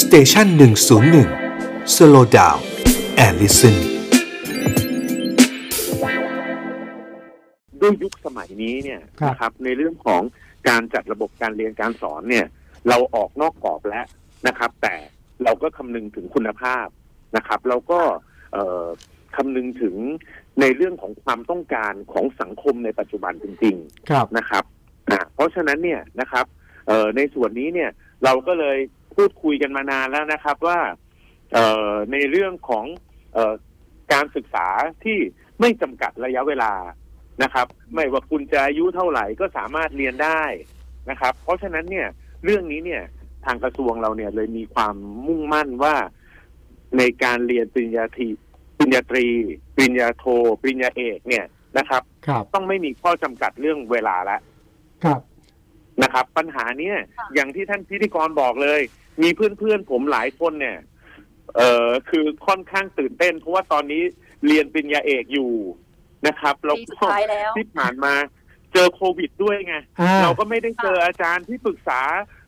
station หนึ่งศูนย์หนึ่ง slow down and listen ด้วยยุคสมัยนี้เนี่ยครับ นะครับ ในเรื่องของการจัดระบบการเรียนการสอนเนี่ย เราออกนอกกรอบแล้วนะครับ แต่เราก็คำนึงถึงคุณภาพนะครับ เราก็เอ่อคำนึงถึงในเรื่องของความต้องการของสังคมในปัจจุบันจริง ๆ ครับ นะครับอ่าเพราะฉะนั้นเนี่ยนะครับเอ่อในส่วนนี้เนี่ยเราก็เลย พูดคุยกันมานานแล้วนะครับว่าเอ่อในเรื่องของเอ่อการศึกษาที่ไม่จำกัดระยะเวลานะครับ ไม่ว่าคุณจะอายุเท่าไหร่ก็สามารถเรียนได้นะครับ เพราะฉะนั้นเนี่ยเรื่องนี้เนี่ยทางกระทรวงเราเนี่ยเลยมีความมุ่งมั่นว่าในการเรียนปริญญาตรีปริญญาตรีปริญญาโทปริญญาเอกเนี่ยนะครับครับต้องไม่มีข้อจำกัดเรื่องเวลาแล้วครับนะครับ ปัญหาเนี้ยค่ะอย่างที่ท่านพิธีกรบอกเลย มีเพื่อนๆผมหลายคนเนี่ย เอ่อคือค่อนข้างตื่นเต้น เพราะว่าตอนนี้เรียนปริญญาเอกอยู่นะครับแล้วปีสุดก็ท้ายแล้วที่ผ่านมาเจอโควิดด้วยไงอ่าเราก็ไม่ได้เจออาจารย์ที่ปรึกษา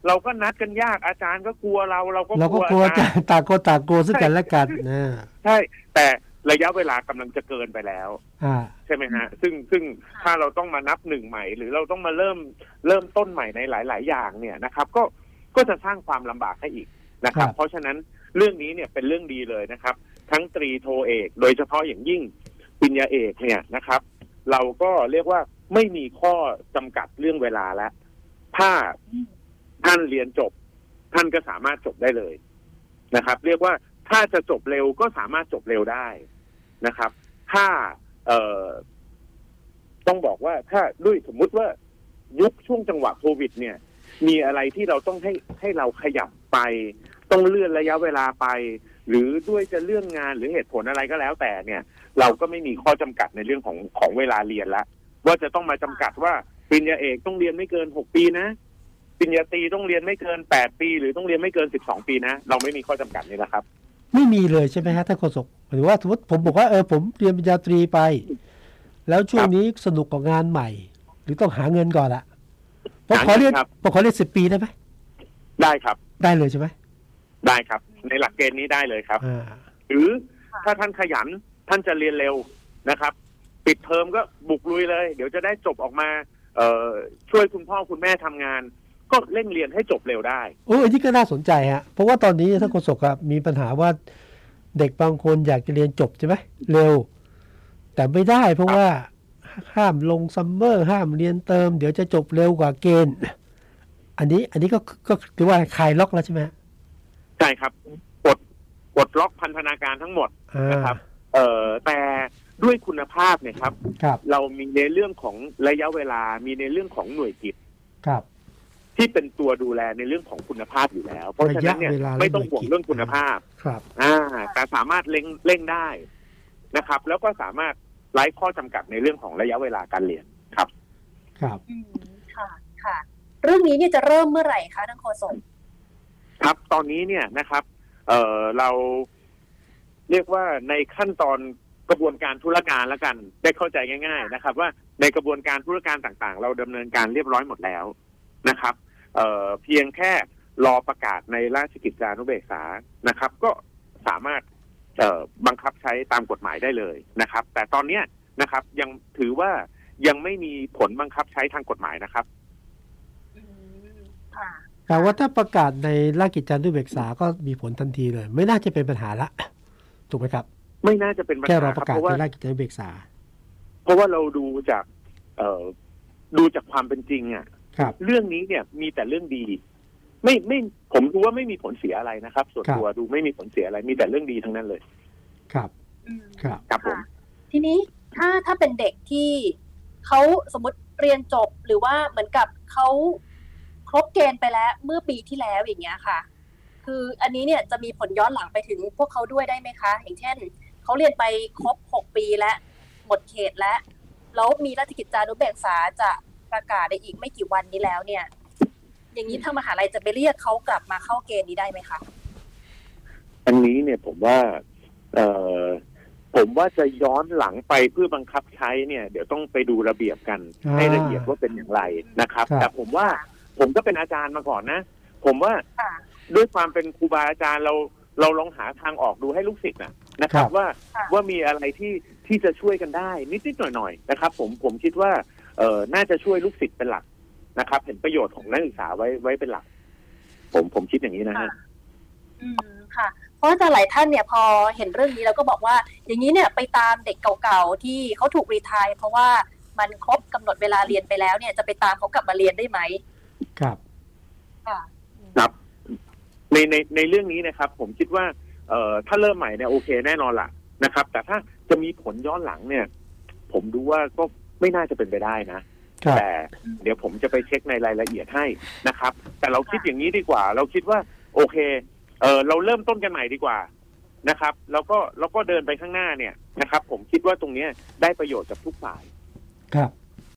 เราก็นัดกันยากอาจารย์ก็กลัวเราเราก็เรากก็ลัวกลัวอาจารย์ต่างคนต่างกลัวซึ่งกันและกันนะใช่แต่ระยะเวลากำลังจะเกินไปแล้วอ่าใช่ไหมฮะ ซึ่งซึ่งถ้าเราต้องมานับหนึ่งใหม่ หรือเราต้องมาเริ่มเริ่มต้นใหม่ในหลาย ๆ อย่างเนี่ยนะครับ ก็ ก็จะสร้างความลำบากให้อีกนะครับครับ เพราะฉะนั้นเรื่องนี้เนี่ยเป็นเรื่องดีเลยนะครับ ทั้งตรีโทเอก โดยเฉพาะอย่างยิ่งปริญญาเอกเนี่ยนะครับ เราก็เรียกว่าไม่มีข้อจำกัดเรื่องเวลาแล้วถ้าท่านเรียนจบ ท่านก็สามารถจบได้เลยนะครับ เรียกว่าถ้าจะจบเร็วก็สามารถจบเร็วได้นะครับ ถ้าเอ่อต้องบอกว่าถ้าด้วยสมมุติว่ายุคช่วงจังหวะโควิด เนี่ย มีอะไรที่เราต้องให้ให้เราขยับไป ต้องเลื่อนระยะเวลาไป หรือด้วยจะเลื่อนงานหรือเหตุผลอะไรก็แล้วแต่เนี่ย เราก็ไม่มีข้อจำกัดในเรื่องของของเวลาเรียนล้วว่าจะต้องมาจำกัดว่าปริญญาเอกต้องเรียนไม่เกินหกปีนะปริญญาตรีต้องเรียนไม่เกินแปดปี หรือต้องเรียนไม่เกินสิบสองปีนะเราไม่มีข้อจำกัดนี้แล้วครับ ไม่มีเลยใช่ไหมฮะท่านโฆษกหรือว่าสมมติผมบอกว่าเออผมเรียนปริญญาตรีไป แล้วช่วงนี้สนุกกับงานใหม่ หรือต้องหาเงินก่อนละ ผมขอเรียนครับ ผมขอเรียนสิบปีได้ไหมได้ครับ ได้เลยใช่ไหมได้ครับ ในหลักเกณฑ์นี้ได้เลยครับ อ่าหรือถ้าท่านขยันท่านจะเรียนเร็วนะครับ ปิดเทอมก็บุกลุยเลย เดี๋ยวจะได้จบออกมา เอ่อช่วยคุณพ่อคุณแม่ทำงาน ก็เร่งเรียนให้จบเร็วได้ โอ้อันนี้ก็น่าสนใจฮะเพราะว่าตอนนี้ท่านโฆษกอะมีปัญหาว่าเด็กบางคนอยากจะเรียนจบใช่ไหมเร็ว แต่ไม่ได้เพราะว่า ห้ามลงซัมเมอร์ห้ามเรียนเติม เดี๋ยวจะจบเร็วกว่าเกณฑ์ อันนี้อันนี้ก็ก็ถือว่าคลายล็อกแล้วใช่ไหมฮะใช่ครับปลดปลดล็อกพันธนาการทั้งหมดอ่านะครับ เอ่อแต่ด้วยคุณภาพเนี่ยครับครับเรามีในเรื่องของระยะเวลา มีในเรื่องของหน่วยกิจครับ ที่เป็นตัวดูแลในเรื่องของคุณภาพอยู่แล้ว เพราะฉะนั้นเนี่ยระยะเวลาและไม่ต้องห่วงเรื่องคุณภาพ ครับ อ่า แต่สามารถเร่งเร่งได้นะครับ แล้วก็สามารถ ไร้ข้อจำกัดในเรื่องของระยะเวลาการเรียนครับ ครับอืมค่ะค่ะ เรื่องนี้เนี่ยจะเริ่มเมื่อไหร่คะท่านโฆษกครับตอนนี้เนี่ยนะครับ เอ่อเราเรียกว่าในขั้นตอนกระบวนการธุรการแล้วกัน ได้เข้าใจง่าย ๆ นะครับ ว่าในกระบวนการธุรการต่างๆ เราดำเนินการเรียบร้อยหมดแล้วนะครับ เอ่อเพียงแค่รอประกาศในราชกิจจานุเบกษานะครับ ก็สามารถเอ่อ บังคับใช้ตามกฎหมายได้เลยนะครับ แต่ตอนเนี้ยนะครับ ยังถือว่ายังไม่มีผลบังคับใช้ทางกฎหมายนะครับอืมค่ะแต่ว่าถ้าประกาศในราชกิจจานุเบกษาก็มีผลทันทีเลย ไม่น่าจะเป็นปัญหาละถูกไหมครับ ไม่น่าจะเป็นปัญแค่หารอคปรับระกาศเพราะว่าในราชกิจจานุเบกษา เพราะว่าเราดูจาก เอ่อดูจากความเป็นจริงอะครับเรื่องนี้เนี่ยมีแต่เรื่องดี ไม่ไม่ผมดูว่าไม่มีผลเสียอะไรนะครับ ส่วนครับตัวดูไม่มีผลเสียอะไรมีแต่เรื่องดีทั้งนั้นเลย ครับอืมครับครับผมะทีนี้ถ้าถ้าเป็นเด็กที่เขาสมมติเรียนจบหรือว่าเหมือนกับเขาครบเกณฑ์ไปแล้วเมื่อปีที่แล้วอย่างเงี้ยค่ะ คืออันนี้เนี่ยจะมีผลย้อนหลังไปถึงพวกเขาด้วยได้ไหมคะ อย่างเช่นเขาเรียนไปครบหกปีแล้วหมดเขตแล้วแล้วมีราชกิจจานุเบกษาจะประกาศในอีกไม่กี่วันนี้แล้วเนี่ย อย่างนี้ทางมหาลัยจะไปเรียกเขากลับมาเข้าเกณฑ์นี้ได้ไหมคะอันนี้เนี่ยผมว่าเอ่อผมว่าจะย้อนหลังไปเพื่อบังคับใช้เนี่ย เดี๋ยวต้องไปดูระเบียบกันอ่าให้ละเอียดว่าเป็นอย่างไรนะครับครับ แต่ผมว่าผมก็เป็นอาจารย์มาก่อนนะ ผมว่าค่ะด้วยความเป็นครูบาอาจารย์เราเราลองหาทางออกดูให้ลูกศิษย์นะนะครัครับบว่าค่ะว่ามีอะไรที่ที่จะช่วยกันได้นิดๆหน่อยๆนะครับ ผมผมคิดว่าเออน่าจะช่วยลูกศิษย์เป็นหลัก นะครับ เห็นประโยชน์ของนักศึกษาไว้ไว้เป็นหลัก ผมผมคิดอย่างนี้นะฮะอืมค่ะ เพราะอาจารย์หลายท่านเนี่ยพอเห็นเรื่องนี้แล้วก็บอกว่า อย่างนี้เนี่ยไปตามเด็กเก่าๆที่เขาถูกรีไทายเพราะว่ามันครบกำหนดเวลาเรียนไปแล้วเนี่ยจะไปตามเขากลับมาเรียนได้ไหมครับค่ะครับในในในเรื่องนี้นะครับ ผมคิดว่า เอ่อถ้าเริ่มใหม่เนี่ยโอเคแน่นอนล่ะนะครับ แต่ถ้าจะมีผลย้อนหลังเนี่ย ผมดูว่าก็ไม่น่าจะเป็นไปได้นะครับ แต่เดี๋ยวผมจะไปเช็คในรายละเอียดให้นะครับ แต่เราคิดอย่างนี้ดีกว่า เราคิดว่า โอเค เออเราเริ่มต้นกันใหม่ดีกว่านะครับ แล้วก็แล้วก็เดินไปข้างหน้าเนี่ยนะครับ ผมคิดว่าตรงเนี้ยได้ประโยชน์กับทุกฝ่ายครับ